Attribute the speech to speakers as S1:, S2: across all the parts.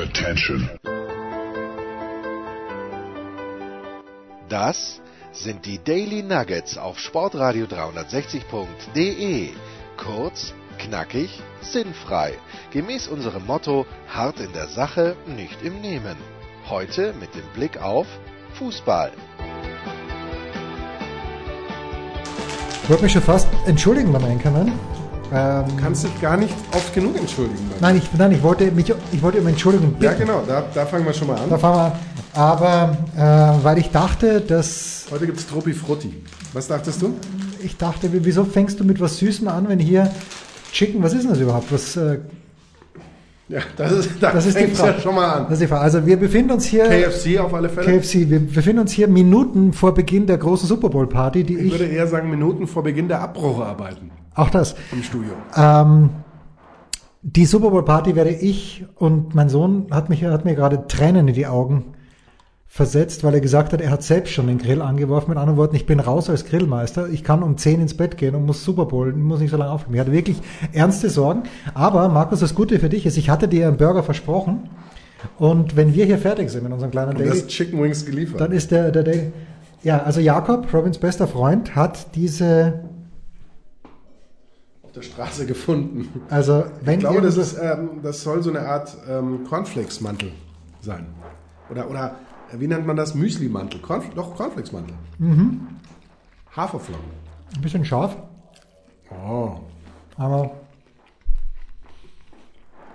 S1: Attention.
S2: Das sind die Daily Nuggets auf Sportradio 360.de. Kurz, knackig, sinnfrei. Gemäß unserem Motto: hart in der Sache, nicht im Nehmen. Heute mit dem Blick auf Fußball.
S3: Ich wollte mich schon fast entschuldigen beim Einkommen.
S4: Ähm, Kannst dich gar nicht oft genug entschuldigen.
S3: Nein, ich, nein, ich wollte mich, ich wollte um Entschuldigung
S4: bitten. Ja, genau, da, da fangen wir schon mal an.
S3: Da fangen wir Aber äh, weil ich dachte, dass.
S4: Heute gibt es Truppi Frutti. Was dachtest du?
S3: Ich dachte, wieso fängst du mit was Süßem an, wenn hier Chicken, was ist denn das überhaupt? Was, äh,
S4: ja, das ist, das, das ist die Frage. Ja schon mal an.
S3: Das ist die Frage. Also wir befinden uns hier.
S4: KFC auf alle Fälle.
S3: KFC. Wir befinden uns hier Minuten vor Beginn der großen Super Bowl Party, die
S4: ich. Ich würde eher sagen Minuten vor Beginn der Abbrucharbeiten.
S3: Auch das.
S4: Im Studio.
S3: Ähm, die Super Bowl Party werde ich und mein Sohn hat, mich, hat mir gerade Tränen in die Augen versetzt, weil er gesagt hat, er hat selbst schon den Grill angeworfen. Mit anderen Worten, ich bin raus als Grillmeister. Ich kann um 10 ins Bett gehen und muss Super Bowl, muss nicht so lange aufnehmen. Ich hatte wirklich ernste Sorgen. Aber Markus, das Gute für dich ist, ich hatte dir einen Burger versprochen. Und wenn wir hier fertig sind mit unserem kleinen
S4: Daily, hast Chicken Wings geliefert.
S3: Dann ist der, der Daily, ja, also Jakob, Robins bester Freund, hat diese
S4: auf der Straße gefunden.
S3: Also, wenn
S4: ich glaube, das, ist, ähm, das soll so eine Art ähm, Cornflakes-Mantel sein. Oder, oder äh, wie nennt man das? Müsli-Mantel. Corn, doch, Cornflakes-Mantel.
S3: Mhm.
S4: Haferflocken.
S3: Ein bisschen scharf.
S4: Oh.
S3: Aber.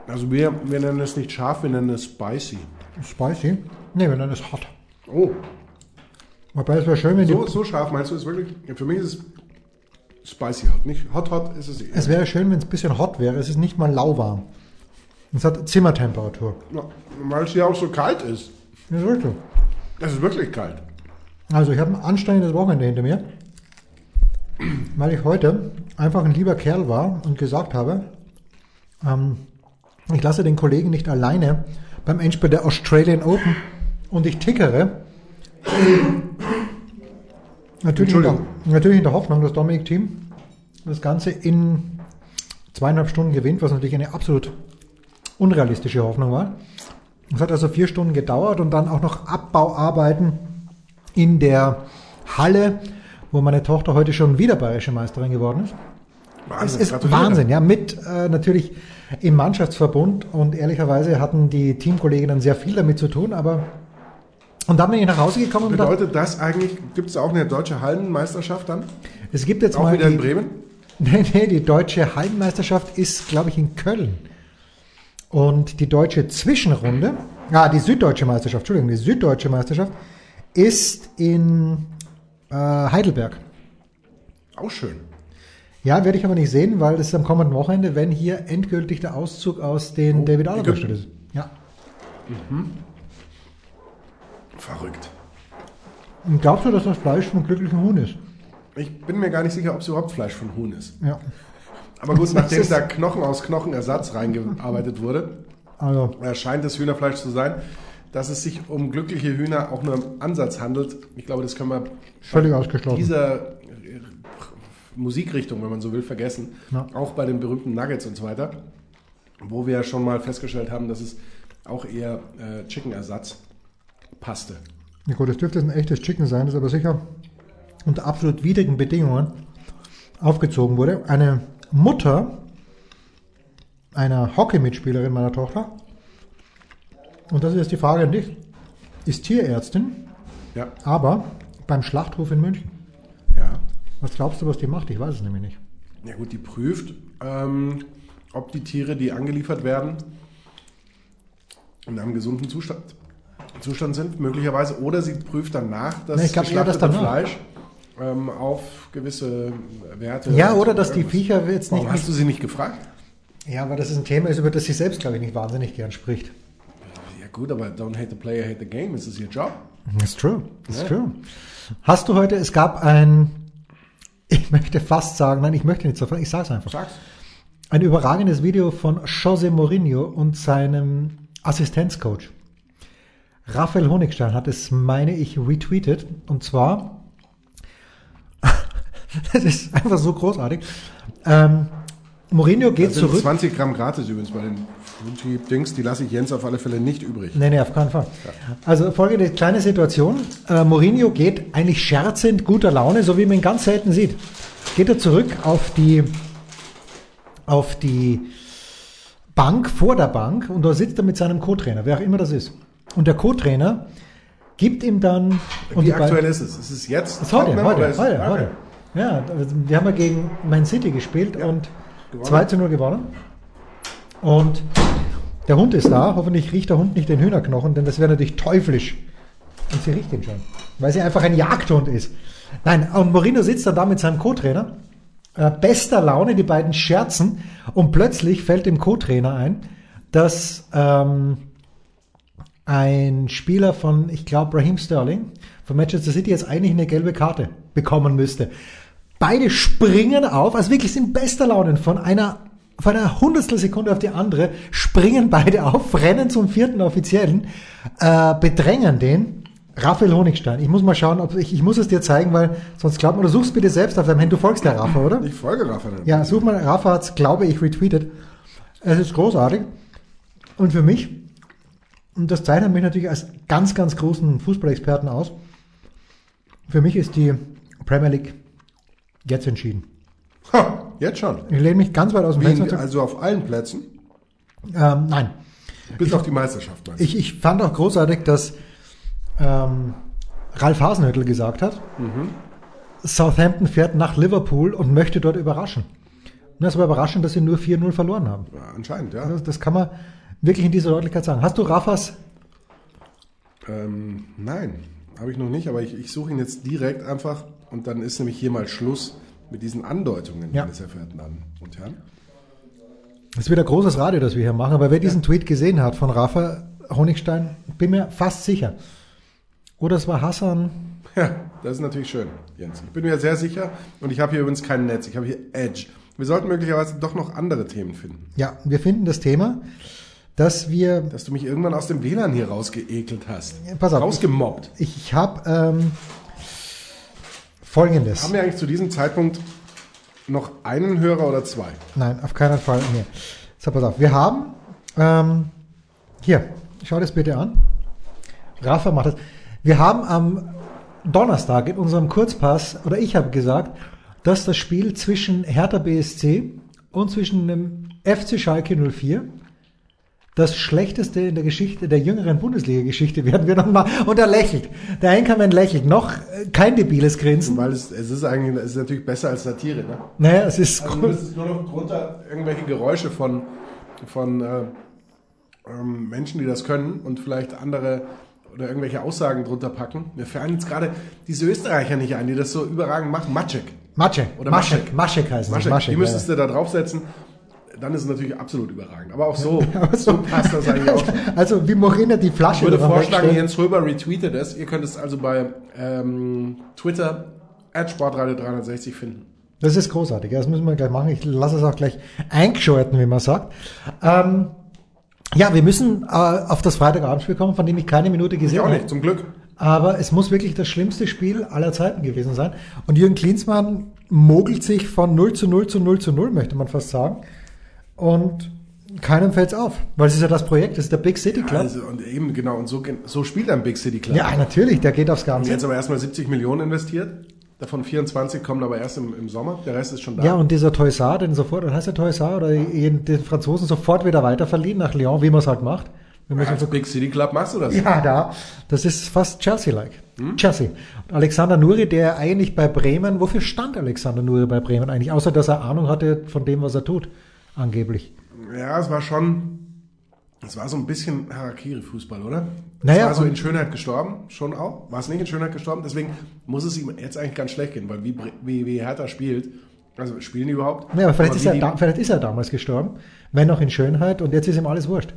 S4: Also wir, wir nennen es nicht scharf, wir nennen es spicy.
S3: Spicy? Ne, wir nennen es hot.
S4: Oh.
S3: Wobei es wäre schön, wenn
S4: so, so scharf meinst du es wirklich? Für mich ist es Spicy hot, nicht hot hot ist es
S3: eher. Es wäre schön, wenn es ein bisschen hot wäre. Es ist nicht mal lauwarm. Es hat Zimmertemperatur.
S4: Ja, weil es hier auch so kalt ist.
S3: Ja, wirklich.
S4: Es ist wirklich kalt.
S3: Also ich habe ein anstrengendes Wochenende hinter mir, weil ich heute einfach ein lieber Kerl war und gesagt habe, ähm, ich lasse den Kollegen nicht alleine beim Endspiel der Australian Open und ich tickere Natürlich in, der, natürlich in der Hoffnung, dass Dominik Team das Ganze in zweieinhalb Stunden gewinnt, was natürlich eine absolut unrealistische Hoffnung war. Es hat also vier Stunden gedauert und dann auch noch Abbauarbeiten in der Halle, wo meine Tochter heute schon wieder bayerische Meisterin geworden ist. Wahnsinn, es ist Wahnsinn, ja, mit äh, natürlich im Mannschaftsverbund und ehrlicherweise hatten die Teamkolleginnen sehr viel damit zu tun, aber und dann bin ich nach Hause gekommen.
S4: Bedeutet und das eigentlich, gibt es auch eine deutsche Hallenmeisterschaft dann?
S3: Es gibt jetzt
S4: auch
S3: mal
S4: wieder
S3: die,
S4: in Bremen?
S3: Nee, nee, die deutsche Hallenmeisterschaft ist, glaube ich, in Köln. Und die deutsche Zwischenrunde, ah, die süddeutsche Meisterschaft, Entschuldigung, die süddeutsche Meisterschaft ist in äh, Heidelberg.
S4: Auch schön.
S3: Ja, werde ich aber nicht sehen, weil das ist am kommenden Wochenende, wenn hier endgültig der Auszug aus den oh, David Alaba ist. Ja. Mhm.
S4: Verrückt.
S3: Und glaubst du, dass das Fleisch von glücklichen Huhn ist?
S4: Ich bin mir gar nicht sicher, ob es überhaupt Fleisch von Huhn ist.
S3: Ja.
S4: Aber gut, nachdem da Knochen aus Knochenersatz reingearbeitet wurde, also. scheint es Hühnerfleisch zu sein. Dass es sich um glückliche Hühner auch nur im Ansatz handelt, ich glaube, das können wir
S3: völlig ausgeschlossen.
S4: Dieser Musikrichtung, wenn man so will, vergessen. Ja. Auch bei den berühmten Nuggets und so weiter, wo wir schon mal festgestellt haben, dass es auch eher äh, Chicken-Ersatz passte.
S3: Ja gut, das dürfte ein echtes Chicken sein, das aber sicher unter absolut widrigen Bedingungen aufgezogen wurde. Eine Mutter einer Hockey-Mitspielerin meiner Tochter, und das ist jetzt die Frage an dich, ist Tierärztin,
S4: ja.
S3: aber beim Schlachthof in München.
S4: Ja.
S3: Was glaubst du, was die macht? Ich weiß es nämlich nicht.
S4: Ja gut, die prüft, ähm, ob die Tiere, die angeliefert werden, in einem gesunden Zustand Zustand sind, möglicherweise. Oder sie prüft danach
S3: das nee, geschlachtete
S4: Fleisch ähm, auf gewisse Werte.
S3: Ja, oder dass die Viecher jetzt
S4: nicht. Warum hast du sie nicht gefragt?
S3: Ja, weil das ist ein Thema ist, über das sie selbst, glaube ich, nicht wahnsinnig gern spricht.
S4: Ja gut, aber don't hate the player, hate the game. Is this your job?
S3: That's true. That's ja. true. Hast du heute, es gab ein, ich möchte fast sagen, nein, ich möchte nicht so, ich sage es einfach.
S4: Sag's.
S3: Ein überragendes Video von Jose Mourinho und seinem Assistenzcoach. Raphael Honigstein hat es, meine ich, retweetet. Und zwar, das ist einfach so großartig. Ähm, Mourinho geht
S4: sind
S3: zurück.
S4: 20 Gramm gratis übrigens bei den Fruity-Dings. Die lasse ich Jens auf alle Fälle nicht übrig.
S3: Nee, nee, auf keinen Fall. Also folgende kleine Situation. Äh, Mourinho geht eigentlich scherzend, guter Laune, so wie man ihn ganz selten sieht. Geht er zurück auf die, auf die Bank, vor der Bank, und da sitzt er mit seinem Co-Trainer, wer auch immer das ist. Und der Co-Trainer gibt ihm dann... Und
S4: Wie aktuell ist es? Ist es jetzt?
S3: Ist heute,
S4: Tottenham
S3: heute, heute,
S4: Okay.
S3: heute. Ja, wir haben ja gegen Man City gespielt und
S4: gewonnen.
S3: 2 zu 0 gewonnen. Und der Hund ist da. Hoffentlich riecht der Hund nicht den Hühnerknochen, denn das wäre natürlich teuflisch. Und sie riecht ihn schon. Weil sie einfach ein Jagdhund ist. Nein, und Morino sitzt dann da mit seinem Co-Trainer. Äh, bester Laune, die beiden scherzen. Und plötzlich fällt dem Co-Trainer ein, dass ähm, ein Spieler von, ich glaube, Raheem Sterling von Manchester City jetzt eigentlich eine gelbe Karte bekommen müsste. Beide springen auf, also wirklich sind bester Laune von einer von einer Hundertstel Sekunde auf die andere springen beide auf, rennen zum vierten Offiziellen, äh, bedrängen den. Raphael Honigstein. Ich muss mal schauen, ob ich, ich muss es dir zeigen, weil sonst glaubt man, du suchst bitte selbst auf deinem Handy. Du folgst der Rafa, oder?
S4: Ich folge Rafa.
S3: Ja, such mal, Rafa hat's, glaube ich, retweetet. Es ist großartig. Und für mich, und das zeichnet mich natürlich als ganz, ganz großen Fußballexperten aus, für mich ist die Premier League jetzt entschieden.
S4: Ha, jetzt schon.
S3: Ich lehne mich ganz weit aus dem Fenster.
S4: also auf allen Plätzen.
S3: ähm, nein,
S4: Bis auf die Meisterschaft, meinst du?
S3: ich, ich fand auch großartig, dass ähm, Ralf Hasenhüttl gesagt hat, Southampton fährt nach Liverpool und möchte dort überraschen. Und das war überraschend, dass sie nur 4-0 verloren haben.
S4: Ja, anscheinend, ja.
S3: Das, das kann man wirklich in dieser Deutlichkeit sagen. Hast du Rafas?
S4: Ähm, nein, habe ich noch nicht, aber ich, ich suche ihn jetzt direkt einfach und dann ist nämlich hier mal Schluss mit diesen Andeutungen,
S3: Ja.
S4: meine sehr verehrten Damen und Herren.
S3: Das ist wieder großes Radio, das wir hier machen, aber wer diesen Tweet gesehen hat von Rafa Honigstein, bin mir fast sicher. Oder es war Hassan.
S4: Ja, das ist natürlich schön, Jens. Ich bin mir sehr sicher und ich habe hier übrigens kein Netz, ich habe hier Edge. Wir sollten möglicherweise doch noch andere Themen finden.
S3: Ja, wir finden das Thema, dass wir.
S4: Dass du mich irgendwann aus dem WLAN hier rausgeekelt hast.
S3: pass auf.
S4: Rausgemobbt.
S3: Ich, ich habe ähm, Folgendes.
S4: Haben wir eigentlich zu diesem Zeitpunkt noch einen Hörer oder zwei?
S3: Nein, auf keinen Fall mehr. So, pass auf. Wir haben, ähm, hier, schau das bitte an. Rafa macht das. Wir haben am Donnerstag in unserem Kurzpass, oder ich habe gesagt, dass das Spiel zwischen Hertha BSC und zwischen dem FC Schalke 04 das schlechteste in der Geschichte, der jüngeren Bundesliga-Geschichte werden wir nochmal. Und er lächelt. Der Einkommen lächelt. Noch kein debiles Grinsen.
S4: Weil es, es ist eigentlich es ist natürlich besser als Satire, ne?
S3: Naja, es ist
S4: Also du müsstest nur noch drunter irgendwelche Geräusche von, von äh, ähm, Menschen, die das können und vielleicht andere oder irgendwelche Aussagen drunter packen. Mir fallen jetzt gerade diese Österreicher nicht ein, die das so überragend machen. Matschek.
S3: Maciek.
S4: Oder.
S3: Maciek.
S4: Maciek
S3: heißt es.
S4: Maschek. Die müsstest du da draufsetzen. Dann ist es natürlich absolut überragend. Aber auch so,
S3: Aber
S4: so passt das eigentlich auch.
S3: Also wie Morena die Flasche
S4: Ich würde vorschlagen. Jens Röber retweetet es. Ihr könnt es also bei ähm, Twitter at Sportradio 360 finden.
S3: Das ist großartig. Das müssen wir gleich machen. Ich lasse es auch gleich eingeschalten, wie man sagt. Ähm, ja, wir müssen äh, auf das Freitagabendspiel kommen, von dem ich keine Minute
S4: Ich
S3: gesehen
S4: auch
S3: habe.
S4: nicht, zum Glück.
S3: Aber es muss wirklich das schlimmste Spiel aller Zeiten gewesen sein. Und Jürgen Klinsmann mogelt sich von 0 zu 0 zu 0 zu 0, möchte man fast sagen. Und keinem fällt's auf. Weil es ist ja das Projekt, das ist der Big City Club.
S4: Also, und eben, genau, und so, so spielt ein Big City Club.
S3: Ja, natürlich, der geht aufs
S4: Und
S3: Ganze.
S4: jetzt aber erstmal 70 Millionen investiert. Davon 24 kommen aber erst im, im Sommer. Der Rest ist schon da.
S3: Ja, und dieser Toysar, den sofort, oder heißt der Toysar, oder jeden- den Franzosen sofort wieder weiterverliehen nach Lyon, wie man es halt macht. Wenn man
S4: Als
S3: so
S4: Big City Club machst du das.
S3: Ja, da. Das ist fast Chelsea-like. Chelsea. Und Alexander Nuri, der eigentlich bei Bremen, wofür stand Alexander Nuri bei Bremen eigentlich? Außer, dass er Ahnung hatte von dem, was er tut. Angeblich.
S4: Ja, es war schon, es war so ein bisschen Harakiri-Fußball, oder?
S3: Naja,
S4: es war so in Schönheit gestorben, schon auch. War es nicht in Schönheit gestorben? Deswegen muss es ihm jetzt eigentlich ganz schlecht gehen, weil wie, wie, wie Hertha spielt, also spielen die überhaupt?
S3: Ja, aber vielleicht,
S4: Aber
S3: ist er da, vielleicht ist er damals gestorben, wenn auch in Schönheit, und jetzt ist ihm alles wurscht.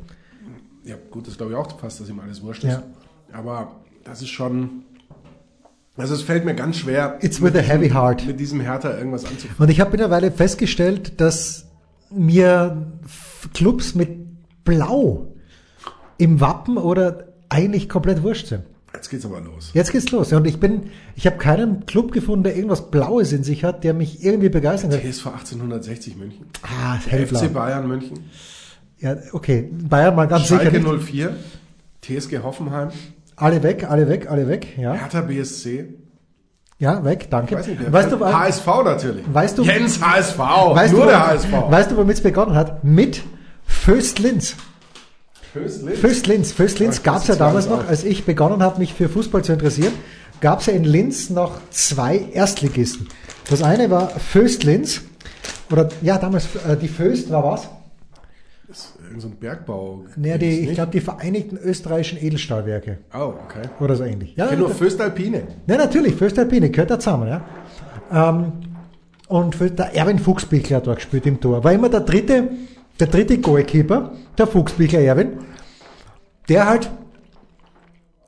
S4: Ja, gut, das glaube ich auch fast, dass ihm alles wurscht ist.
S3: Ja.
S4: Aber das ist schon, also es fällt mir ganz schwer,
S3: It's with a heavy heart.
S4: mit diesem Hertha irgendwas anzufangen.
S3: Und ich habe mittlerweile festgestellt, dass mir Clubs mit Blau im Wappen oder eigentlich komplett wurscht sind.
S4: Jetzt geht's aber los.
S3: Jetzt geht's los. Und ich bin, ich habe keinen Club gefunden, der irgendwas Blaues in sich hat, der mich irgendwie begeistern kann.
S4: TSV 1860 München.
S3: Ah,
S4: hellblau. FC Bayern München.
S3: Ja, okay. Bayern mal ganz
S4: Schalke
S3: sicher.
S4: Nicht. 04. TSG Hoffenheim.
S3: Alle weg, alle weg, alle weg, ja.
S4: Hertha BSC.
S3: Ja, weg, danke.
S4: Ich weiß nicht,
S3: weißt du,
S4: HSV natürlich.
S3: Weißt du,
S4: Jens HSV,
S3: weißt
S4: nur
S3: du,
S4: der HSV.
S3: Weißt du, womit es begonnen hat? Mit Föst-Linz.
S4: Föst-Linz?
S3: Föst-Linz. Föst-Linz
S4: Ja,
S3: gab es ja damals noch, als ich begonnen habe, mich für Fußball zu interessieren, gab es ja in Linz noch zwei Erstligisten. Das eine war Föst-Linz, oder ja, damals, äh, die Föst war was?
S4: Das ist irgend so ein Bergbau.
S3: Naja, die, ich glaube, die Vereinigten Österreichischen Edelstahlwerke.
S4: Oh, okay.
S3: Oder so ähnlich. Ja,
S4: Ich kenne nur Föstalpine.
S3: Ja, natürlich, Föstalpine, gehört da zusammen, ja. Ähm, und der Erwin Fuchsbichler hat da gespielt im Tor. War immer der dritte, der dritte Goalkeeper, der Fuchsbichler Erwin, der halt,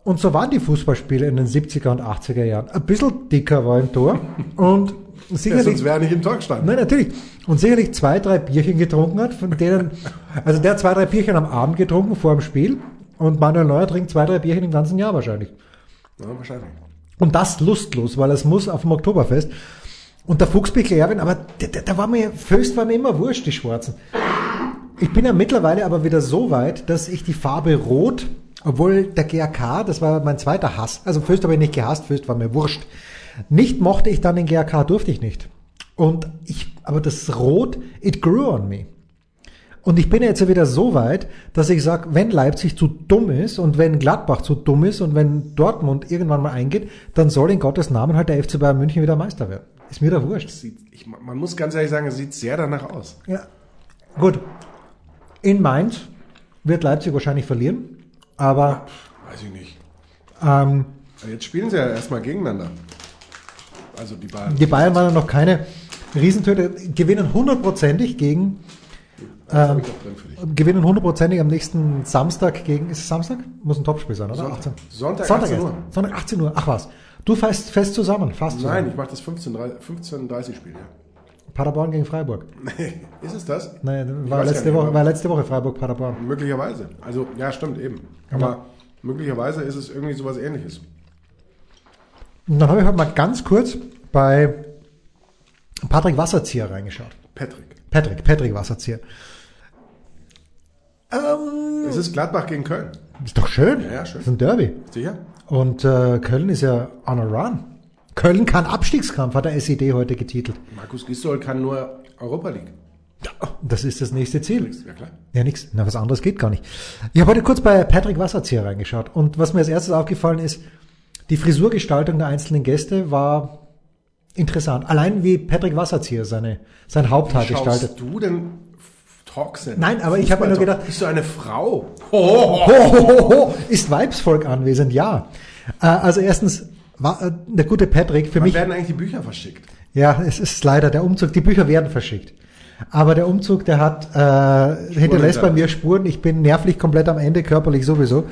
S3: und so waren die Fußballspiele in den 70er und 80er Jahren, ein bisschen dicker war im Tor und
S4: Ja,
S3: sicherlich,
S4: sonst wäre er nicht im Tor gestanden.
S3: Nein, natürlich. Und sicherlich zwei, drei Bierchen getrunken hat, von denen, also der hat zwei, drei Bierchen am Abend getrunken vor dem Spiel und Manuel Neuer trinkt zwei, drei Bierchen im ganzen Jahr wahrscheinlich.
S4: Ja, wahrscheinlich.
S3: Und das lustlos, weil es muss auf dem Oktoberfest. Und der Fuchsbichler Erwin, aber der war mir, Föst war mir immer wurscht, die Schwarzen. Ich bin ja mittlerweile aber wieder so weit, dass ich die Farbe Rot, obwohl der GAK, das war mein zweiter Hass, also Föst habe ich nicht gehasst, Föst war mir wurscht. Nicht mochte ich dann den GAK, durfte ich nicht. Und ich, aber das Rot, it grew on me. Und ich bin jetzt ja wieder so weit, dass ich sage, wenn Leipzig zu dumm ist und wenn Gladbach zu dumm ist und wenn Dortmund irgendwann mal eingeht, dann soll in Gottes Namen halt der FC Bayern München wieder Meister werden. Ist mir da wurscht.
S4: Sieht, ich, man muss ganz ehrlich sagen, es sieht sehr danach aus.
S3: Ja. Gut. In Mainz wird Leipzig wahrscheinlich verlieren, aber
S4: Weiß ich nicht.
S3: ähm,
S4: jetzt spielen sie ja erstmal gegeneinander. Also die Bayern.
S3: die Bayern waren ja noch keine Riesentöte, gewinnen hundertprozentig gegen
S4: dich.
S3: gewinnen hundertprozentig am nächsten Samstag gegen, ist es Samstag? Muss ein Topspiel sein, oder?
S4: Sonntag.
S3: 18.
S4: Sonntag,
S3: Sonntag
S4: 18
S3: erst.
S4: Uhr.
S3: Sonntag 18 Uhr. Ach was. Du fährst fest zusammen, fast
S4: Nein,
S3: zusammen.
S4: ich mache das 15.30 15, Spiel, ja.
S3: Paderborn gegen Freiburg.
S4: Ist es das?
S3: Nein, war letzte, Woche, war letzte Woche Freiburg-Paderborn.
S4: Möglicherweise. Also, ja, stimmt, eben. Aber möglicherweise ist es irgendwie sowas ähnliches.
S3: Und dann habe ich heute mal ganz kurz bei Patrick Wasserzieher reingeschaut.
S4: Patrick.
S3: Patrick, Patrick Wasserzieher. Ähm,
S4: Es ist Gladbach gegen Köln.
S3: ist doch schön.
S4: Ja, ja, schön.
S3: Das ist ein Derby.
S4: Sicher?
S3: Und äh, Köln ist ja on a run. Köln kann Abstiegskampf, hat der SED heute getitelt.
S4: Markus Gisdol kann nur Europa League.
S3: Das ist das nächste Ziel.
S4: Ja, klar.
S3: Ja, nix. Na, was anderes geht gar nicht. Ich habe heute kurz bei Patrick Wasserzieher reingeschaut. Und was mir als erstes aufgefallen ist, die Frisurgestaltung der einzelnen Gäste war interessant. Allein wie Patrick Wasserzieher seine, sein Haupthaar gestaltet.
S4: Schaust du denn Talksender?
S3: Nein, aber ich habe mir nur gedacht-
S4: Bist du eine Frau?
S3: Ho, ho, ho, ho, ist Weibsvolk anwesend? Ja. Äh, also erstens, war, äh, der gute Patrick für
S4: Wann
S3: mich,
S4: werden eigentlich die Bücher verschickt?
S3: ja, es ist leider der Umzug, die Bücher werden verschickt. Aber der Umzug, der hat, äh, hinterlässt bei mir Spuren. Ich bin nervlich komplett am Ende, körperlich sowieso.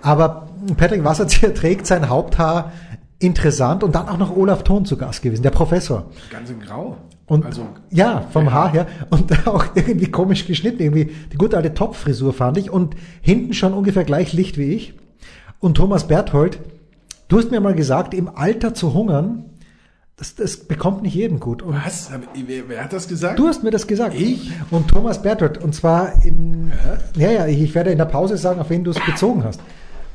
S3: Aber Patrick Wasserzieher trägt sein Haupthaar interessant und dann auch noch Olaf Thon zu Gast gewesen, der Professor.
S4: Ganz in Grau.
S3: Und
S4: also,
S3: ja, vom Haar her. Und auch irgendwie komisch geschnitten. Irgendwie die gute alte Topfrisur fand ich. Und hinten schon ungefähr gleich Licht wie ich. Und Thomas Berthold, du hast mir mal gesagt, im Alter zu hungern, das, das bekommt nicht jeden gut. Und
S4: was? Wer, wer hat das gesagt?
S3: du hast mir das gesagt.
S4: Ich?
S3: Und Thomas Berthold. Und zwar in, ja, ja, ich, ich werde in der Pause sagen, auf wen du es bezogen hast.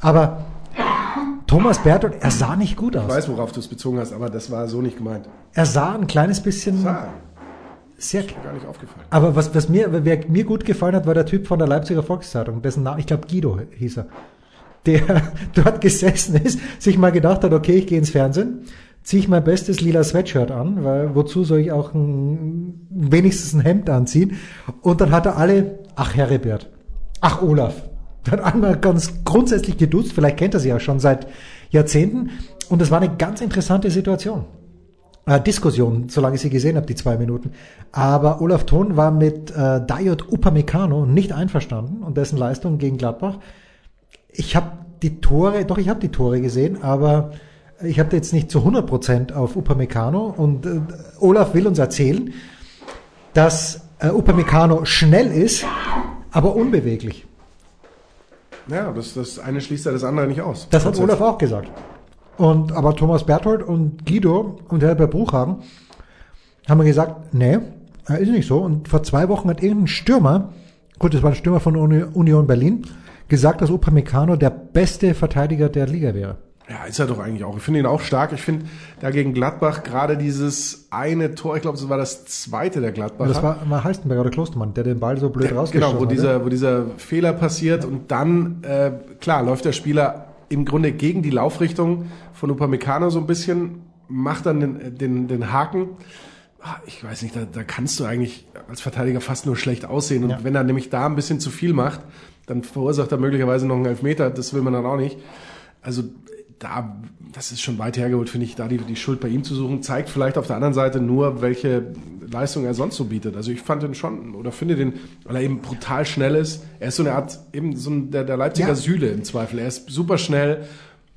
S3: Aber Thomas Berthold, er sah nicht gut
S4: Ich
S3: aus.
S4: weiß, worauf du es bezogen hast, aber das war so nicht gemeint.
S3: Er sah ein kleines bisschen
S4: Ah,
S3: sehr
S4: gar nicht aufgefallen.
S3: Aber was, was mir, wer mir gut gefallen hat, war der Typ von der Leipziger Volkszeitung, dessen Name, ich glaube Guido hieß er, der dort gesessen ist, sich mal gedacht hat, okay, ich gehe ins Fernsehen, ziehe ich mein bestes lila Sweatshirt an, weil wozu soll ich auch ein, wenigstens ein Hemd anziehen? Und dann hat er alle, ach Heribert, ach Olaf, dann einmal ganz grundsätzlich geduzt, vielleicht kennt er sie ja schon seit Jahrzehnten. Und es war eine ganz interessante Situation äh, Diskussion, solange ich sie gesehen habe, die zwei Minuten. Aber Olaf Thon war mit äh, Dayot Upamecano nicht einverstanden und dessen Leistung gegen Gladbach. Ich habe die Tore, doch ich habe die Tore gesehen, aber ich habe jetzt nicht zu 100% auf Upamecano und äh, Olaf will uns erzählen, dass äh, Upamecano schnell ist, aber unbeweglich.
S4: Ja, das, das eine schließt ja das andere nicht aus.
S3: Das hat Olaf auch gesagt. Und, aber Thomas Berthold und Guido und Herbert Bruchhagen haben mir gesagt, nee, ist nicht so. Und vor zwei Wochen hat irgendein Stürmer, gut, das war ein Stürmer von Union Berlin, gesagt, dass Upamecano der beste Verteidiger der Liga wäre.
S4: Ja, ist er doch eigentlich auch. Ich finde ihn auch stark. Ich finde dagegen Gladbach gerade dieses eine Tor, ich glaube, das war das zweite der Gladbacher.
S3: Das war, war Halstenberger oder Klostermann, der den Ball so blöd rausgeschossen
S4: Genau, wo dieser, wo dieser Fehler passiert und dann, äh, klar, läuft der Spieler im Grunde gegen die Laufrichtung von Upamecano so ein bisschen, macht dann den, den, den Haken. Ah, ich weiß nicht, da, da kannst du eigentlich als Verteidiger fast nur schlecht aussehen. Und ja. wenn er nämlich da ein bisschen zu viel macht, dann verursacht er möglicherweise noch einen Elfmeter. Das will man dann auch nicht. Also da, das ist schon weit hergeholt, finde ich, da die, die Schuld bei ihm zu suchen, zeigt vielleicht auf der anderen Seite nur, welche Leistung er sonst so bietet. Also ich fand ihn schon, oder finde den, weil er eben brutal schnell ist. Er ist so eine Art, eben so ein, der, der Leipziger ja. Süle im Zweifel. Er ist super schnell,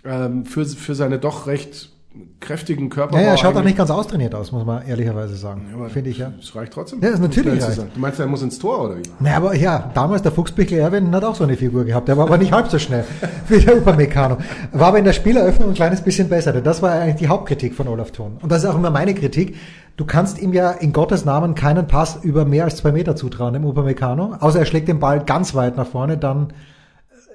S4: ähm, für, für seine doch recht kräftigen Körper.
S3: Ja, ja, er schaut auch nicht ganz austrainiert aus, muss man ehrlicherweise sagen. Ja, Finde ich ja.
S4: Das reicht trotzdem.
S3: Ja, das ist natürlich
S4: reicht. Du meinst, er muss ins Tor oder wie?
S3: Naja, aber ja, damals der Fuchsbichler Erwin hat auch so eine Figur gehabt. Der war aber nicht halb so schnell wie der Upamecano. War aber in der Spieleröffnung ein kleines bisschen besser. Das war eigentlich die Hauptkritik von Olaf Thon. Und das ist auch immer meine Kritik. Du kannst ihm ja in Gottes Namen keinen Pass über mehr als zwei Meter zutrauen, dem Upamecano. Außer er schlägt den Ball ganz weit nach vorne, dann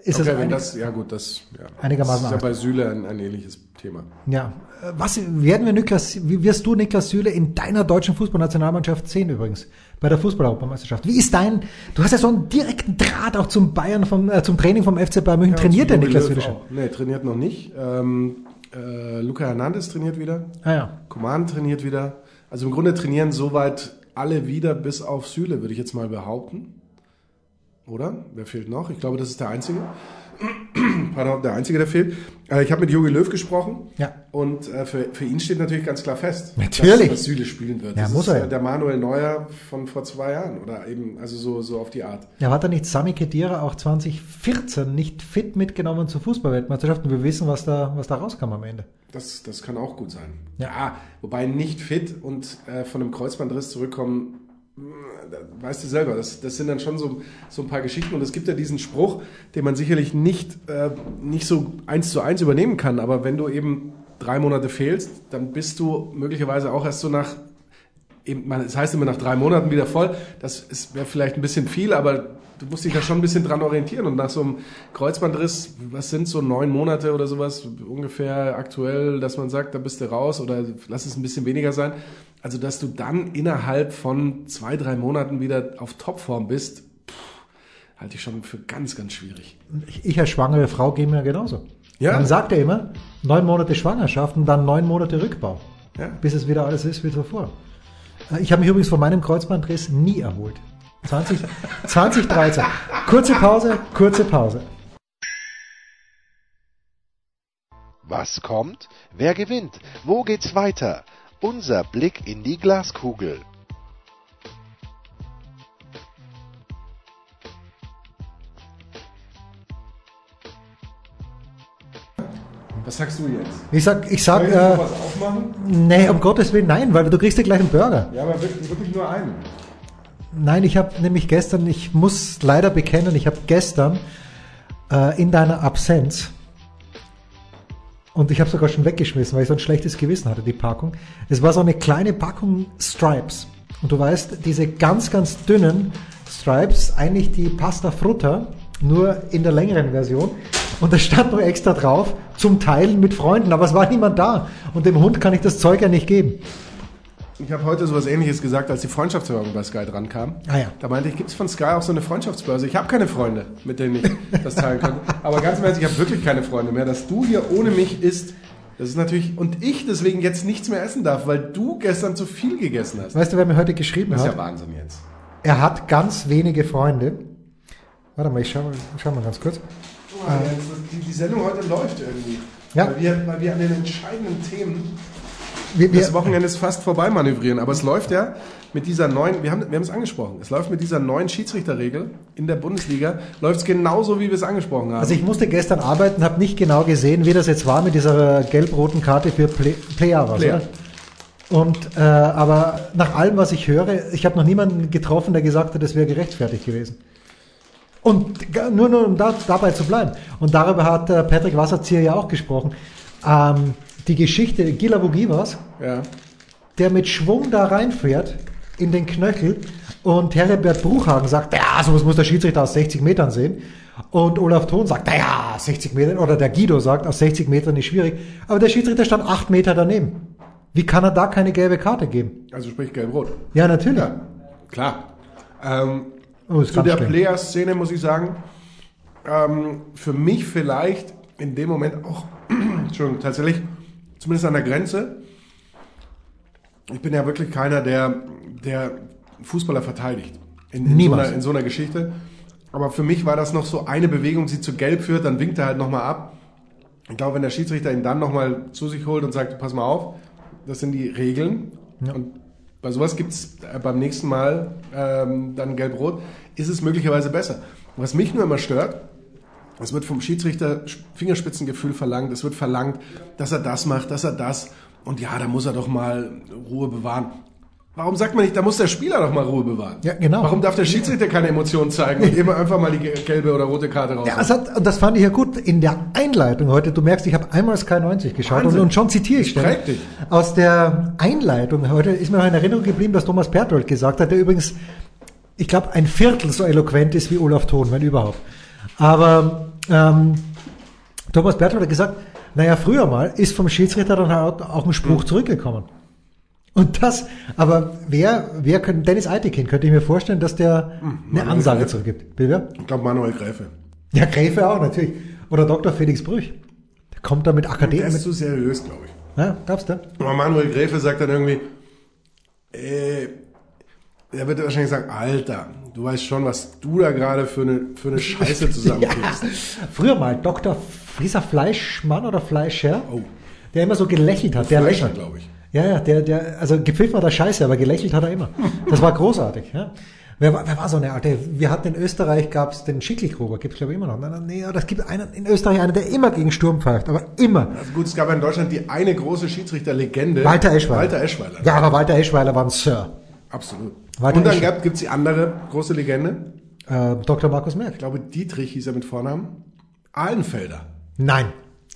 S3: ist okay,
S4: es wenn das, ja gut, das, ja.
S3: einigermaßen
S4: das ist ja bei Süle ein, ein ähnliches Thema.
S3: Ja, was werden wir Niklas, wie wirst du Niklas Süle in deiner deutschen Fußballnationalmannschaft sehen übrigens bei der Fußball-Europameisterschaft? Wie ist dein, du hast ja so einen direkten Draht auch zum Bayern vom äh, zum Training vom FC Bayern München. Ja, trainiert der Niklas Süle schon?
S4: Nee, trainiert noch nicht. Ähm, äh, Luca Hernandez trainiert wieder.
S3: Ah ja.
S4: Coman trainiert wieder. Also im Grunde trainieren soweit alle wieder bis auf Süle, würde ich jetzt mal behaupten. Oder? Wer fehlt noch? Ich glaube, das ist der Einzige. Pardon, der Einzige, der fehlt. Äh, ich habe mit Jogi Löw gesprochen.
S3: Ja.
S4: Und äh, für, für ihn steht natürlich ganz klar fest,
S3: natürlich.
S4: dass, dass Süle spielen wird.
S3: Ja,
S4: das
S3: muss
S4: ist
S3: er.
S4: der Manuel Neuer von vor zwei Jahren. Oder eben, also so, so auf die Art.
S3: Ja, hat er nicht Sami Khedira auch 2014 nicht fit mitgenommen zur Fußballweltmeisterschaft? Und wir wissen, was da, was da rauskam am Ende.
S4: Das, das kann auch gut sein.
S3: Ja,
S4: ja wobei nicht fit und äh, von einem Kreuzbandriss zurückkommen weißt du selber, das, das sind dann schon so, so ein paar Geschichten. Und es gibt ja diesen Spruch, den man sicherlich nicht, äh, nicht so eins zu eins übernehmen kann. Aber wenn du eben drei Monate fehlst, dann bist du möglicherweise auch erst so nach, eben, man, das heißt immer nach drei Monaten wieder voll. Das wäre vielleicht ein bisschen viel, aber du musst dich da schon ein bisschen dran orientieren. Und nach so einem Kreuzbandriss, was sind so neun Monate oder sowas ungefähr aktuell, dass man sagt, da bist du raus oder lass es ein bisschen weniger sein. Also, dass du dann innerhalb von zwei, drei Monaten wieder auf Topform bist, pff, halte ich schon für ganz, ganz schwierig.
S3: Ich als schwangere Frau gehe mir genauso. Ja. Dann sagt er immer, neun Monate Schwangerschaft und dann neun Monate Rückbau. Ja. Bis es wieder alles ist wie zuvor. Äh, ich habe mich übrigens von meinem Kreuzbandriss nie erholt. 20, 2013. Kurze Pause, kurze Pause.
S2: Was kommt? Wer gewinnt? Wo geht's weiter? Unser Blick in die Glaskugel.
S4: Was sagst du jetzt?
S3: Ich sag, ich sag,
S4: Soll ich
S3: äh,
S4: was aufmachen?
S3: nee, um Gottes Willen, nein, weil du kriegst ja gleich einen Burger.
S4: Ja, aber wirklich, wirklich nur einen.
S3: Nein, ich habe nämlich gestern, ich muss leider bekennen, ich habe gestern äh, in deiner Absenz und ich habe sogar schon weggeschmissen, weil ich so ein schlechtes Gewissen hatte, die Packung. Es war so eine kleine Packung Stripes. Und du weißt, diese ganz, ganz dünnen Stripes, eigentlich die Pasta Frutta, nur in der längeren Version. Und da stand nur extra drauf, zum Teilen mit Freunden, aber es war niemand da. Und dem Hund kann ich das Zeug ja nicht geben.
S4: Ich habe heute sowas ähnliches gesagt, als die Freundschaftswerbung bei Sky dran kam.
S3: Ah ja.
S4: Da meinte ich, gibt es von Sky auch so eine Freundschaftsbörse? Ich habe keine Freunde, mit denen ich das teilen könnte. Aber ganz im Ernst, ich habe wirklich keine Freunde mehr. Dass du hier ohne mich isst, das ist natürlich, und ich deswegen jetzt nichts mehr essen darf, weil du gestern zu viel gegessen hast.
S3: Weißt du, wer mir heute geschrieben
S4: das
S3: hat?
S4: ist ja Wahnsinn jetzt.
S3: Er hat ganz wenige Freunde. Warte mal, ich schau, schau mal ganz kurz.
S4: Oh, äh, die, die Sendung heute läuft irgendwie.
S3: Ja.
S4: Weil, wir, weil wir an den entscheidenden Themen
S3: Wir, wir,
S4: das Wochenende ist fast vorbei manövrieren. Aber es läuft ja mit dieser neuen, wir haben, wir haben es angesprochen, es läuft mit dieser neuen Schiedsrichterregel in der Bundesliga, läuft es genauso, wie wir es angesprochen haben.
S3: also ich musste gestern arbeiten, habe nicht genau gesehen, wie das jetzt war mit dieser gelb-roten Karte für Play, Player. was,
S4: Player.
S3: oder? Und äh, aber nach allem, was ich höre, ich habe noch niemanden getroffen, der gesagt hat, das wäre gerechtfertigt gewesen. Und nur, nur um da, dabei zu bleiben. Und darüber hat äh, Patrick Wasserzieher ja auch gesprochen. Ähm, die Geschichte, Gilavogi war's,
S4: Ja.
S3: der mit Schwung da reinfährt in den Knöchel und Herbert Bruchhagen sagt, ja, sowas muss der Schiedsrichter aus 60 Metern sehen. Und Olaf Thon sagt, naja, 60 Meter, oder der Guido sagt, aus 60 Metern ist schwierig. Aber der Schiedsrichter stand 8 Meter daneben. Wie kann er da keine gelbe Karte geben?
S4: Also sprich gelb-rot.
S3: Ja, natürlich.
S4: Ja, klar. Ähm,
S3: Oh,
S4: zu der. Player-Szene muss ich sagen, ähm, für mich vielleicht in dem Moment auch, Entschuldigung, tatsächlich, zumindest an der Grenze. Ich bin ja wirklich keiner, der, der Fußballer verteidigt. In, in, so einer, in so einer Geschichte. Aber für mich war das noch so eine Bewegung, die zu gelb führt, dann winkt er halt nochmal ab. Ich glaube, wenn der Schiedsrichter ihn dann nochmal zu sich holt und sagt, pass mal auf, das sind die Regeln. Und bei sowas gibt's äh, beim nächsten Mal ähm, dann gelb-rot, ist es möglicherweise besser. Was mich nur immer stört, es wird vom Schiedsrichter Fingerspitzengefühl verlangt, es wird verlangt, dass er das macht, dass er das. Und ja, da muss er doch mal Ruhe bewahren. Warum sagt man nicht, da muss der Spieler doch mal Ruhe bewahren?
S3: Ja, genau.
S4: Warum darf der Schiedsrichter keine Emotionen zeigen und immer einfach mal die gelbe oder rote Karte raus?
S3: Ja, es hat, und das fand ich ja gut in der Einleitung heute. Du merkst, ich habe einmal Sky 90 geschaut und, und schon zitiere ich
S4: dich.
S3: Aus der Einleitung heute ist mir noch in Erinnerung geblieben, dass Thomas Berthold gesagt hat, der übrigens, ich glaube, ein Viertel so eloquent ist wie Olaf Thon, wenn überhaupt. Aber ähm, Thomas Berthold hat gesagt, naja, früher mal ist vom Schiedsrichter dann halt auch ein Spruch
S4: Mhm.
S3: zurückgekommen. Und das, aber wer, wer könnte, Dennis Eitekin könnte ich mir vorstellen, dass der
S4: Mhm.
S3: eine Ansage zurückgibt. Bitte?
S4: Ich glaube, Manuel Gräfe.
S3: Ja, Gräfe auch natürlich. Oder Dr. Felix Brüch. Der kommt da mit
S4: Der
S3: Akademie.
S4: ist
S3: Mit,
S4: zu seriös, glaube ich.
S3: ja, gab's da?
S4: Aber Manuel Gräfe sagt dann irgendwie, äh, er wird wahrscheinlich sagen, Alter, du weißt schon, was du da gerade für eine, für eine Scheiße zusammenkriegst.
S3: Früher mal Dr. Frieser Fleischmann oder Fleischer,
S4: Oh.
S3: der immer so gelächelt hat. Der
S4: Fleischer,
S3: lächelt.
S4: glaube ich.
S3: Ja, ja, der, der, also gepfiffen hat er scheiße, aber gelächelt hat er immer. Das war großartig, ja. Wer war, wer war so eine alte? Wir hatten in Österreich gab's den Schickelgruber, gibt's glaube ich immer noch. Nein, nein, Nee, das gibt einen in Österreich einen, der immer gegen Sturm pfeift, aber immer.
S4: Also gut, es gab in Deutschland die eine große Schiedsrichterlegende.
S3: Walter Eschweiler.
S4: Walter Eschweiler.
S3: Ja, aber Walter Eschweiler war ein Sir.
S4: Absolut.
S3: Walter
S4: Und dann
S3: Esch-
S4: gibt es die andere große Legende.
S3: Äh, Dr. Markus Merck.
S4: Ich glaube, Dietrich hieß er mit Vornamen. Ahlenfelder.
S3: Nein.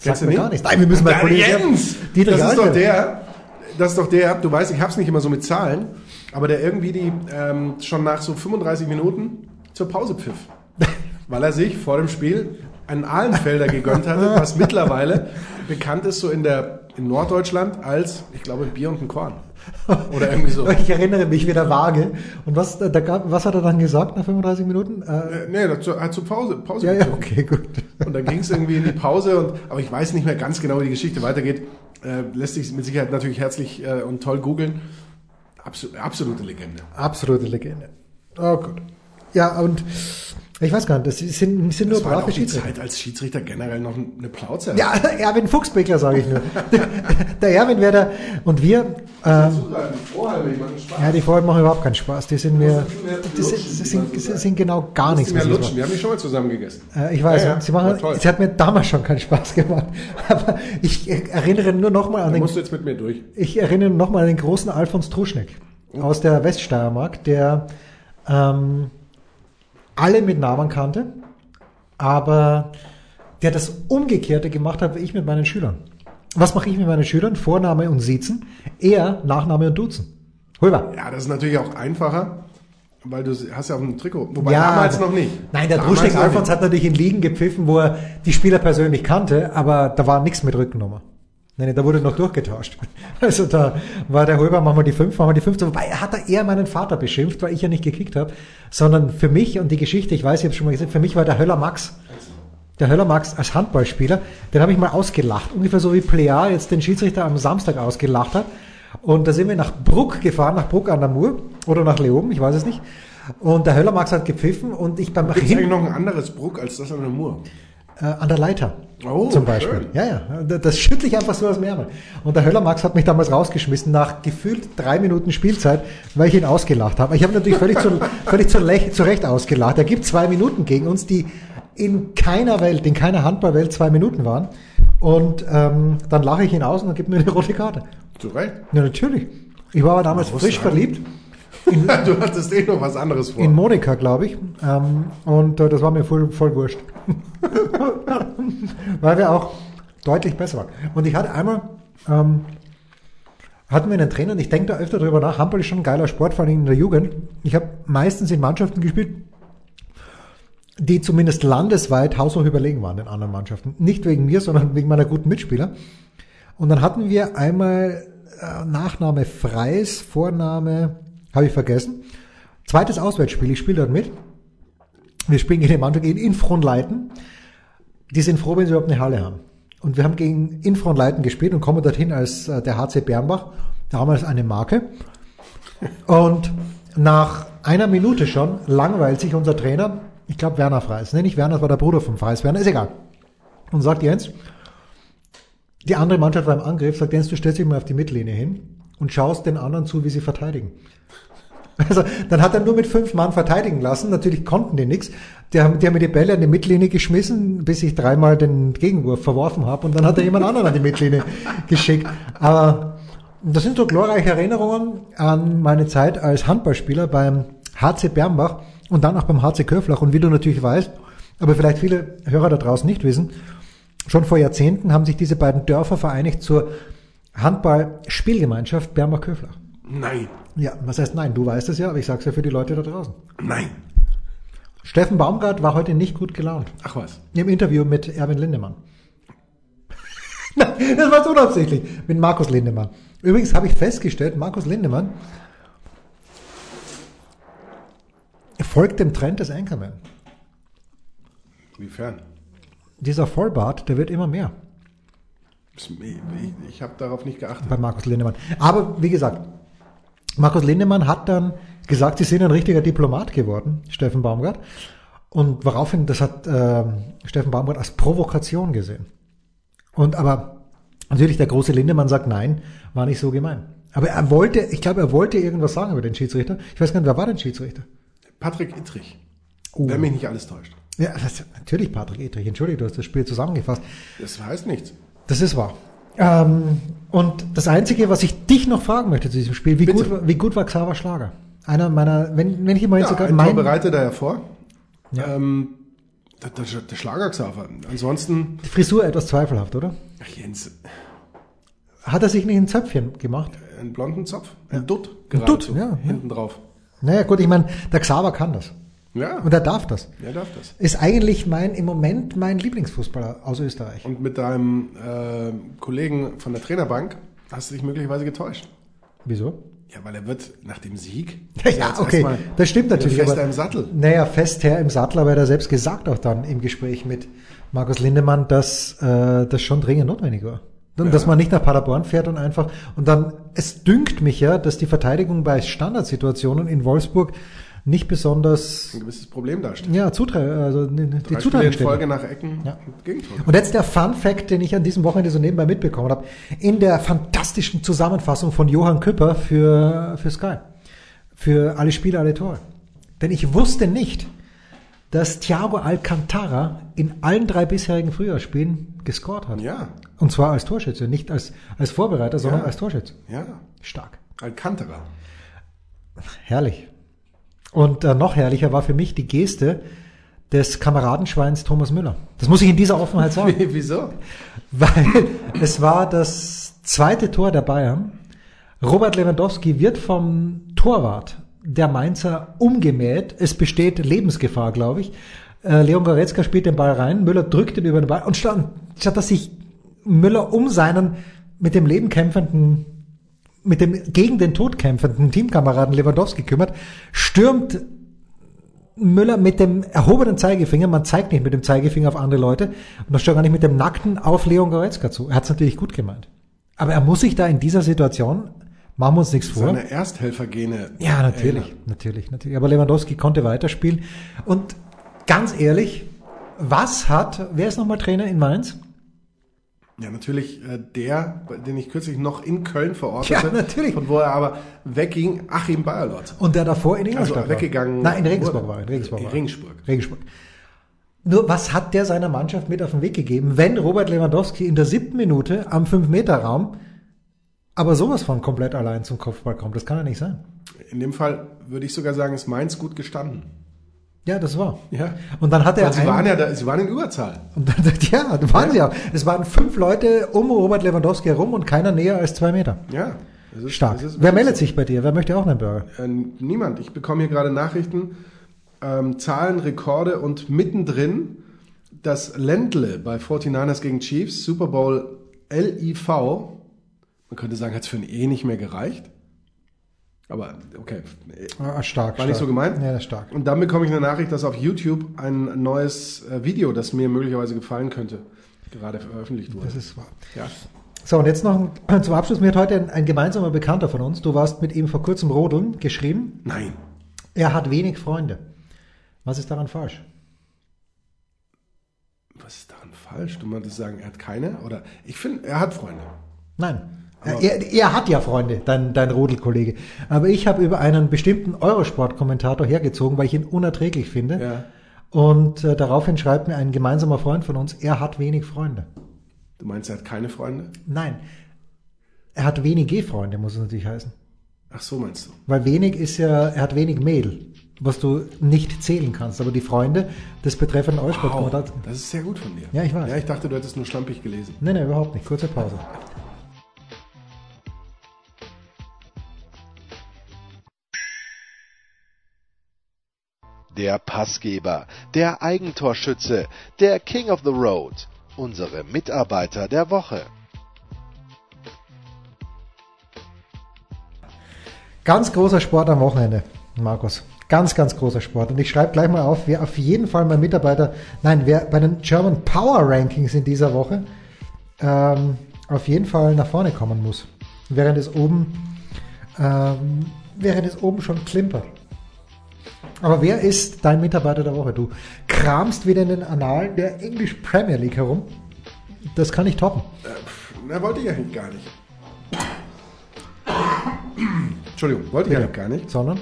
S4: Kennst du
S3: mir
S4: nicht?
S3: gar nichts. Nein, wir müssen mal
S4: Jens!
S3: Dietrich
S4: das ist doch der, das ist doch der, du weißt, ich hab's nicht immer so mit Zahlen, aber der irgendwie die ähm, schon nach so 35 Minuten zur Pause pfiff. Weil er sich vor dem Spiel einen Ahlenfelder gegönnt hatte, was mittlerweile bekannt ist so in der in Norddeutschland als, ich glaube, Bier und ein Korn. Oder irgendwie so.
S3: Ich erinnere mich wieder vage. Und was, da gab, was hat er dann gesagt nach 35 Minuten? Äh,
S4: Äh, nee, dazu, hat zur Pause, Pause
S3: ja, ja, okay, gut.
S4: Und dann ging es irgendwie in die Pause, und, aber ich weiß nicht mehr ganz genau, wie die Geschichte weitergeht. Äh, lässt sich mit Sicherheit natürlich herzlich äh, und toll googeln. Absol absolute Legende.
S3: Absolute Legende. Oh gut. Ja, und ich weiß gar nicht, das sind, sind nur
S4: Das
S3: brave Schiedsrichter.
S4: Zeit als Schiedsrichter generell noch eine Plauze.
S3: Ja, Erwin Fuchsbeckler sage ich nur. Der, Erwin wäre der, und wir, ähm,
S4: Die Vorhalle, die machen Spaß.
S3: ja, die Vorhaben machen überhaupt keinen Spaß. Die sind mir, die sind, sind,
S4: sagt.
S3: sind genau gar nichts.
S4: Mehr lutschen. Wir haben die schon mal zusammen gegessen.
S3: Äh, Ich weiß,
S4: Ja, ja,
S3: sie, machen, sie hat mir damals schon keinen Spaß gemacht. Aber ich erinnere nur noch mal an
S4: Da
S3: den
S4: musst du jetzt mit mir durch.
S3: Ich erinnere nochmal an den großen Alfons Truschneck aus der Weststeiermark, der ähm, alle mit Namen kannte, aber der das Umgekehrte gemacht hat, wie ich mit meinen Schülern. Was mache ich mit meinen Schülern? Vorname und Siezen, er Nachname und Duzen. Rüber.
S4: Ja, das ist natürlich auch einfacher, weil du hast ja auch ein Trikot. Wobei
S3: Ja,
S4: damals noch nicht.
S3: Nein, der
S4: noch
S3: Alfons hat natürlich in Ligen gepfiffen, wo er die Spieler persönlich kannte, aber da war nichts mit Rückennummer. Nein, nein, da wurde noch durchgetauscht. Also da war der Holber, machen wir die fünf, machen wir die fünf. Wobei er hat da eher meinen Vater beschimpft, weil ich ja nicht gekickt habe, sondern für mich und die Geschichte, ich weiß, ich habe schon mal gesagt, für mich war der Höller Max. Der Höller Max als Handballspieler, den habe ich mal ausgelacht. Ungefähr so wie Plea jetzt den Schiedsrichter am Samstag ausgelacht hat. Und da sind wir nach Bruck gefahren, nach Bruck an der Mur oder nach Leoben, ich weiß es nicht. Und der Höller Max hat gepfiffen und ich beim
S4: Gibt eigentlich noch ein anderes Bruck als das an der Mur?
S3: Äh, an der Leiter.
S4: Oh,
S3: zum Beispiel.
S4: schön.
S3: Ja, ja. Das- schüttle ich einfach so aus dem Ärmel. Und der Höller Max hat mich damals rausgeschmissen nach gefühlt drei Minuten Spielzeit, weil ich ihn ausgelacht habe. Ich habe natürlich völlig zu, völlig zu, zu Recht ausgelacht. Er gibt zwei Minuten gegen uns, die in keiner Welt, in keiner Handballwelt zwei Minuten waren. Und ähm, dann lache ich ihn aus und dann gibt mir eine rote Karte.
S4: Zu Recht.
S3: Ja, natürlich. Ich war aber damals frisch
S4: sagen-
S3: verliebt.
S4: In, du hattest eh noch was anderes vor.
S3: In Monika, glaube ich. Ähm, und äh, das war mir voll, voll wurscht. Weil wir auch deutlich besser waren. Und ich hatte einmal, ähm, hatten wir einen Trainer, und ich denke da öfter drüber nach, Handball ist schon ein geiler Sport, vor allem in der Jugend. Ich habe meistens in Mannschaften gespielt, die zumindest landesweit haushoch überlegen waren den anderen Mannschaften. Nicht wegen mir, sondern wegen meiner guten Mitspieler. Und dann hatten wir einmal äh, Nachname Freis, Vorname habe ich vergessen. Zweites Auswärtsspiel, ich spiele dort mit. Wir spielen gegen die Mannschaft in Infronleiten. Die sind froh, wenn sie überhaupt eine Halle haben. Und wir haben gegen Infronleiten gespielt und kommen dorthin als äh, der HC Bernbach, damals eine Marke. Und nach einer Minute schon langweilt sich unser Trainer, ich glaube Werner Freis, ne, nicht Werner, das war der Bruder von Freis, Werner, ist egal. Und sagt Jens, die andere Mannschaft war im Angriff, sagt Jens, du stellst dich mal auf die Mittellinie hin und schaust den anderen zu, wie sie verteidigen. Also dann hat er nur mit fünf Mann verteidigen lassen. Natürlich konnten die nichts. Die haben, die haben mir die Bälle an die Mittellinie geschmissen, bis ich dreimal den Gegenwurf verworfen habe und dann hat er jemand anderen an die Mittellinie geschickt. Aber das sind so glorreiche Erinnerungen an meine Zeit als Handballspieler beim HC Bernbach und dann auch beim HC Köflach. Und wie du natürlich weißt, aber vielleicht viele Hörer da draußen nicht wissen, schon vor Jahrzehnten haben sich diese beiden Dörfer vereinigt zur Handball-Spielgemeinschaft Bernbach-Köflach.
S4: Nein.
S3: Ja, was heißt nein? Du weißt es ja, aber ich sag's ja für die Leute da draußen.
S4: Nein.
S3: Steffen Baumgart war heute nicht gut gelaunt.
S4: Ach was.
S3: Im Interview mit Erwin Lindemann. das war so unabsichtlich. Mit Markus Lindemann. Übrigens habe ich festgestellt, Markus Lindemann folgt dem Trend des Anchorman.
S4: Inwiefern?
S3: Dieser Vollbart, der wird immer mehr
S4: ich habe darauf nicht geachtet.
S3: bei Markus Lindemann. Aber wie gesagt, Markus Lindemann hat dann gesagt, sie sind ein richtiger Diplomat geworden, Steffen Baumgart. Und woraufhin, das hat äh, Steffen Baumgart als Provokation gesehen. Und aber natürlich der große Lindemann sagt, nein, war nicht so gemein. Aber er wollte, ich glaube, er wollte irgendwas sagen über den Schiedsrichter. Ich weiß gar nicht, wer war denn Schiedsrichter?
S4: Patrick Ittrich.
S3: Oh.
S4: Wenn mich nicht alles täuscht.
S3: Ja, das, natürlich Patrick Edrich. Entschuldige, du hast das Spiel zusammengefasst.
S4: Das heißt nichts.
S3: Das ist wahr. Ähm, und das Einzige, was ich dich noch fragen möchte zu diesem Spiel, wie,
S4: Bitte.
S3: gut, war- wie gut war Xaver Schlager? Einer meiner, wenn, wenn ich immer jetzt
S4: Ja,
S3: sogar mein,
S4: bereitet er hervor.
S3: Ja.
S4: Ähm, der, der, der Schlagerxaver. Ansonsten,
S3: die Frisur etwas zweifelhaft, oder?
S4: ach Jens,
S3: Hat er sich nicht ein Zöpfchen gemacht?
S4: einen blonden Zopf, ein Dutt,
S3: Ein Dutt, ja, ja.
S4: hinten drauf.
S3: Naja, gut, ich meine, der Xaver kann das.
S4: Ja,
S3: Und er darf das.
S4: er darf das.
S3: Ist eigentlich mein, im Moment mein Lieblingsfußballer aus Österreich.
S4: Und mit deinem äh, Kollegen von der Trainerbank hast du dich möglicherweise getäuscht.
S3: Wieso?
S4: Ja, weil er wird nach dem Sieg.
S3: Ja, okay, das stimmt natürlich.
S4: Fester im Sattel.
S3: Naja, fest her im Sattel, aber er hat selbst gesagt auch dann im Gespräch mit Markus Lindemann, dass äh, das schon dringend notwendig war. Und
S4: Ja.
S3: Dass man nicht nach Paderborn fährt und einfach, und dann, es dünkt mich ja, dass die Verteidigung bei Standardsituationen in Wolfsburg nicht besonders,
S4: Ein gewisses Problem darstellt.
S3: ja, zutre also die
S4: Drei Spiele in. Folge nach Ecken
S3: Ja.
S4: und Gegentor.
S3: Und jetzt der Fun Fact, den ich an diesem Wochenende so nebenbei mitbekommen habe. In der fantastischen Zusammenfassung von Johann Küpper für, für Sky. Für alle Spiele, alle Tore. Denn ich wusste nicht, dass Thiago Alcantara in allen drei bisherigen Frühjahrsspielen gescored hat.
S4: Ja,
S3: Und zwar als Torschütze, nicht als, als Vorbereiter, sondern
S4: Ja.
S3: als Torschütze.
S4: ja.
S3: Stark.
S4: Alcantara.
S3: Herrlich. Und äh, noch herrlicher war für mich die Geste des Kameradenschweins Thomas Müller. Das muss ich in dieser Offenheit sagen.
S4: Wieso?
S3: weil es war das zweite Tor der Bayern. Robert Lewandowski wird vom Torwart der Mainzer umgemäht. Es besteht Lebensgefahr, glaube ich. Äh, Leon Goretzka spielt den Ball rein, Müller drückt ihn über den Ball und statt, statt dass sich Müller um seinen mit dem Leben kämpfenden, mit dem gegen den Tod kämpfenden Teamkameraden Lewandowski kümmert, stürmt Müller mit dem erhobenen Zeigefinger, man zeigt nicht mit dem Zeigefinger auf andere Leute, und das schon gar nicht mit dem nackten auf Leon Goretzka zu. Er hat es natürlich gut gemeint. Aber er muss sich da in dieser Situation, machen wir uns nichts vor.
S4: Seine Ersthelfergene.
S3: Ja, natürlich,
S4: erinnern.
S3: natürlich, natürlich. Aber Lewandowski konnte weiterspielen. Und ganz ehrlich, was hat, wer ist nochmal Trainer in Mainz?
S4: Ja, natürlich äh, der, den ich kürzlich noch in Köln verortete.
S3: Ja, natürlich.
S4: Von wo er aber wegging, Achim Bayerlot.
S3: Und der davor in Ingolstadt
S4: Also weggegangen
S3: war. Nein, in Regensburg war er. In Regensburg.
S4: In. Regensburg.
S3: Regensburg. Nur was hat der seiner Mannschaft mit auf den Weg gegeben, wenn Robert Lewandowski in der siebten Minute am 5-Meter-Raum aber sowas von komplett allein zum Kopfball kommt? Das kann ja nicht sein.
S4: In dem Fall würde ich sogar sagen, ist Mainz gut gestanden.
S3: Ja, das war.
S4: Ja.
S3: Und dann hat er
S4: sie
S3: einen-
S4: waren ja da, sie waren in Überzahl.
S3: Und dann, ja, da waren sie auch. Es waren fünf Leute um Robert Lewandowski herum und keiner näher als zwei Meter.
S4: Ja. das ist-
S3: Stark. Wer meldet
S4: so.
S3: sich bei dir? Wer möchte auch einen Burger?
S4: Äh, niemand. Ich bekomme hier gerade Nachrichten, ähm, Zahlen, Rekorde und mittendrin das Ländle bei 49ers gegen Chiefs, Super Bowl LIV. Man könnte sagen, hat es für ein E nicht mehr gereicht. Aber okay.
S3: Ah, stark.
S4: War
S3: stark.
S4: nicht so gemeint?
S3: Ja, das ist stark.
S4: Und dann bekomme ich eine Nachricht, dass auf YouTube ein neues äh, Video, das mir möglicherweise gefallen könnte, gerade veröffentlicht wurde.
S3: Das ist wahr.
S4: ja.
S3: So, und jetzt noch ein, zum Abschluss. Mir hat heute ein, ein gemeinsamer Bekannter von uns, du warst mit ihm vor kurzem rodeln, geschrieben,
S4: Nein.
S3: er hat wenig Freunde. Was ist daran falsch?
S4: Was ist daran falsch? Du meintest sagen, er hat keine? Oder ich finde, er hat Freunde.
S3: Nein. Er, er hat ja Freunde, dein, dein Rodelkollege. Aber ich habe über einen bestimmten Eurosport-Kommentator hergezogen, weil ich ihn unerträglich finde.
S4: Ja.
S3: Und äh, daraufhin schreibt mir ein gemeinsamer Freund von uns, er hat wenig Freunde.
S4: Du meinst, er hat keine Freunde?
S3: Nein. Er hat wenige Freunde, muss es natürlich heißen.
S4: Ach so meinst du.
S3: Weil wenig ist ja, er hat wenig Mehl, was du nicht zählen kannst. Aber die Freunde des betreffenden Eurosport-Kommentators.
S4: das ist sehr gut von dir.
S3: Ja, ich weiß.
S4: Ja, ich dachte, du hättest nur schlampig gelesen.
S3: Nein, nein, überhaupt nicht. Kurze Pause.
S2: Der Passgeber, der Eigentorschütze, der King of the Road, unsere Mitarbeiter der Woche.
S3: Ganz großer Sport am Wochenende, Markus. Ganz, ganz großer Sport. Und ich schreibe gleich mal auf, wer auf jeden Fall mein Mitarbeiter, nein, wer bei den German Power Rankings in dieser Woche ähm, auf jeden Fall nach vorne kommen muss. Während es oben, ähm, während es oben schon klimpert. Aber wer ist dein Mitarbeiter der Woche? Du kramst wieder in den Annalen der English Premier League herum. Das kann ich toppen.
S4: Na, wollte ich eigentlich gar nicht. Entschuldigung, wollte ich eigentlich gar nicht.
S3: Sondern?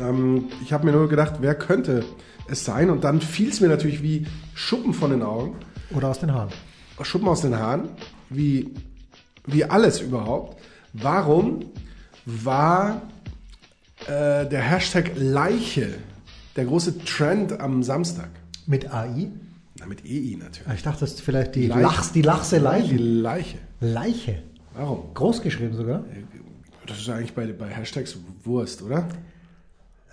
S4: Ähm, ich habe mir nur gedacht, wer könnte es sein? Und dann fiel es mir natürlich wie Schuppen von den Augen,
S3: Oder aus den Haaren.
S4: Schuppen aus den Haaren, wie, wie alles überhaupt. Warum war äh, der Hashtag Leiche der große Trend am Samstag?
S3: Mit AI?
S4: Na, mit EI natürlich.
S3: Ah, Ich dachte, das ist vielleicht die,
S4: Leiche.
S3: Lachs, die Lachse
S4: Die
S3: Leiche.
S4: Leiche.
S3: Leiche.
S4: Warum?
S3: Groß geschrieben sogar.
S4: Das ist eigentlich bei, bei Hashtags Wurst, oder?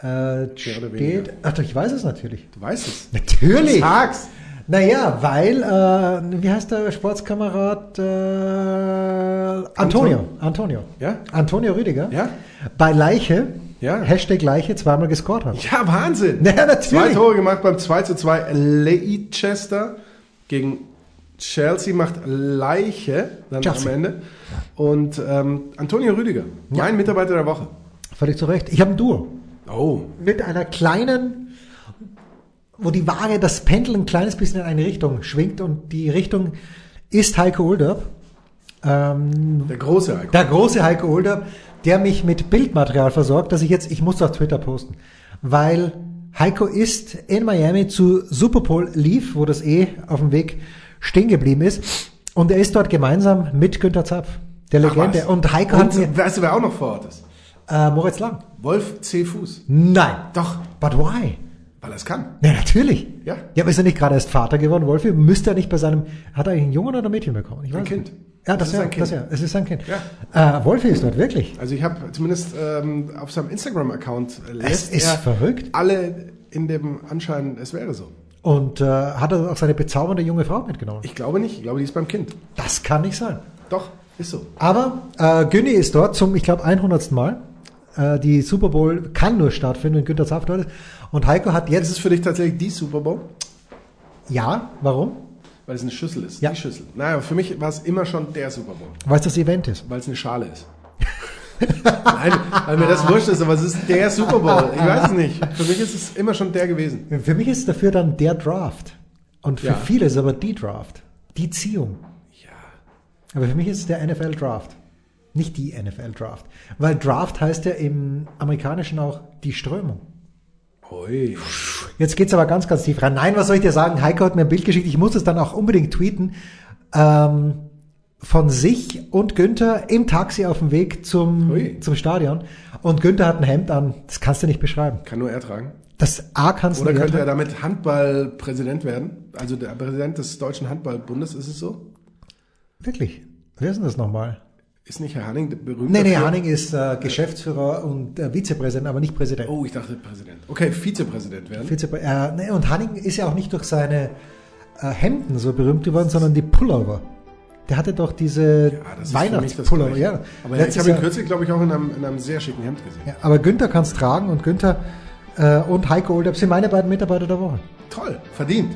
S3: Äh, steht. Ach, doch, ich weiß es natürlich.
S4: Du weißt es.
S3: Natürlich!
S4: Sag's!
S3: Naja, weil, äh, wie heißt der Sportskamerad? Äh, Antonio. Antonio.
S4: Ja?
S3: Antonio Rüdiger.
S4: Ja?
S3: Bei Leiche,
S4: Ja.
S3: Hashtag Leiche, zweimal gescored hat.
S4: Ja, Wahnsinn!
S3: Ja, natürlich.
S4: Zwei Tore gemacht beim 2 zu 2 Leicester gegen Chelsea macht Leiche dann
S3: Chelsea.
S4: am Ende. Und ähm, Antonio Rüdiger, mein Mitarbeiter der Woche.
S3: Völlig zu Recht. Ich habe ein Duo.
S4: Oh,
S3: Mit einer kleinen, wo die Waage, das Pendel ein kleines bisschen in eine Richtung schwingt und die Richtung ist Heiko Olderb. Ähm,
S4: der große Heiko.
S3: Der große Heiko Older, der mich mit Bildmaterial versorgt, dass ich jetzt, ich muss auf Twitter posten, weil Heiko ist in Miami zu Superpole Leaf, wo das eh auf dem Weg stehen geblieben ist, und er ist dort gemeinsam mit Günter Zapf, der Legende. Und Heiko hat mir,
S4: Und weißt du, wer auch noch vor Ort ist?
S3: äh, Moritz Lang.
S4: Wolf C. Fuß.
S3: Nein.
S4: Doch,
S3: But why?
S4: weil er es kann.
S3: Ja, natürlich.
S4: Ja.
S3: Ja, aber ist er nicht gerade erst Vater geworden, Wolfi? Müsste er nicht bei seinem, hat er eigentlich einen Jungen oder ein Mädchen bekommen? Ich
S4: Ein
S3: weiß
S4: Kind.
S3: nicht. Ja, das,
S4: Das ist
S3: ja,
S4: ein Kind.
S3: das ja, es ist sein Kind.
S4: Ja.
S3: Äh, Wolfi ist dort, wirklich.
S4: Also ich habe zumindest ähm, auf seinem Instagram-Account äh, lässt
S3: ist
S4: er
S3: verrückt.
S4: alle in dem Anschein, es wäre so.
S3: Und äh, hat er auch seine bezaubernde junge Frau mitgenommen?
S4: Ich glaube nicht. Ich glaube, die ist beim Kind.
S3: Das kann nicht sein.
S4: Doch, ist so.
S3: Aber äh, Günni ist dort zum, ich glaube, 100. Mal. Äh, die Super Bowl kann nur stattfinden, wenn Günther Zapf dort ist. Und Heiko hat
S4: Ist
S3: jetzt,
S4: es für dich tatsächlich die Super Bowl?
S3: ja, warum?
S4: Weil es eine Schüssel ist.
S3: Ja.
S4: Die Schüssel. Naja, für mich war es immer schon der Super Bowl.
S3: Weil es das Event ist.
S4: Weil es eine Schale ist. Nein, weil mir das wurscht ist, aber es ist der Super Bowl. Ich weiß es nicht. Für mich ist es immer schon der gewesen.
S3: Für mich ist es dafür dann der Draft. Und für
S4: Ja.
S3: viele ist es aber die Draft. Die Ziehung.
S4: Ja.
S3: Aber für mich ist es der NFL Draft. Nicht die NFL Draft. Weil Draft heißt ja im Amerikanischen auch die Strömung.
S4: Ui.
S3: Jetzt geht's aber ganz, ganz tief rein. Nein, was soll ich dir sagen? Heiko hat mir ein Bild geschickt. Ich muss es dann auch unbedingt tweeten. Ähm, von sich und Günther im Taxi auf dem Weg zum, zum Stadion. Und Günther hat ein Hemd an, das kannst du nicht beschreiben.
S4: Kann nur er tragen.
S3: Das A kannst
S4: Oder
S3: du
S4: könnte er damit Handballpräsident werden? Also der Präsident des Deutschen Handballbundes, ist es so?
S3: Wirklich? Wer ist denn das nochmal?
S4: Ist nicht Herr Hanning berühmt?
S3: Nee, nee,
S4: dafür?
S3: Hanning ist äh, Geschäftsführer und äh, Vizepräsident, aber nicht Präsident.
S4: Oh, ich dachte Präsident. Okay, Vizepräsident werden.
S3: Vizeprä äh, nee, und Hanning ist ja auch nicht durch seine äh, Hemden so berühmt geworden, sondern die Pullover. Der hatte doch diese
S4: Ja,
S3: Weihnachtspullover. Ja.
S4: Aber ja, ich habe ihn kürzlich, glaube ich, auch in einem, in einem sehr schicken Hemd gesehen.
S3: ja, aber Günther kann es tragen und Günther äh, und Heiko Olderb sind meine beiden Mitarbeiter der Woche.
S4: Toll, verdient.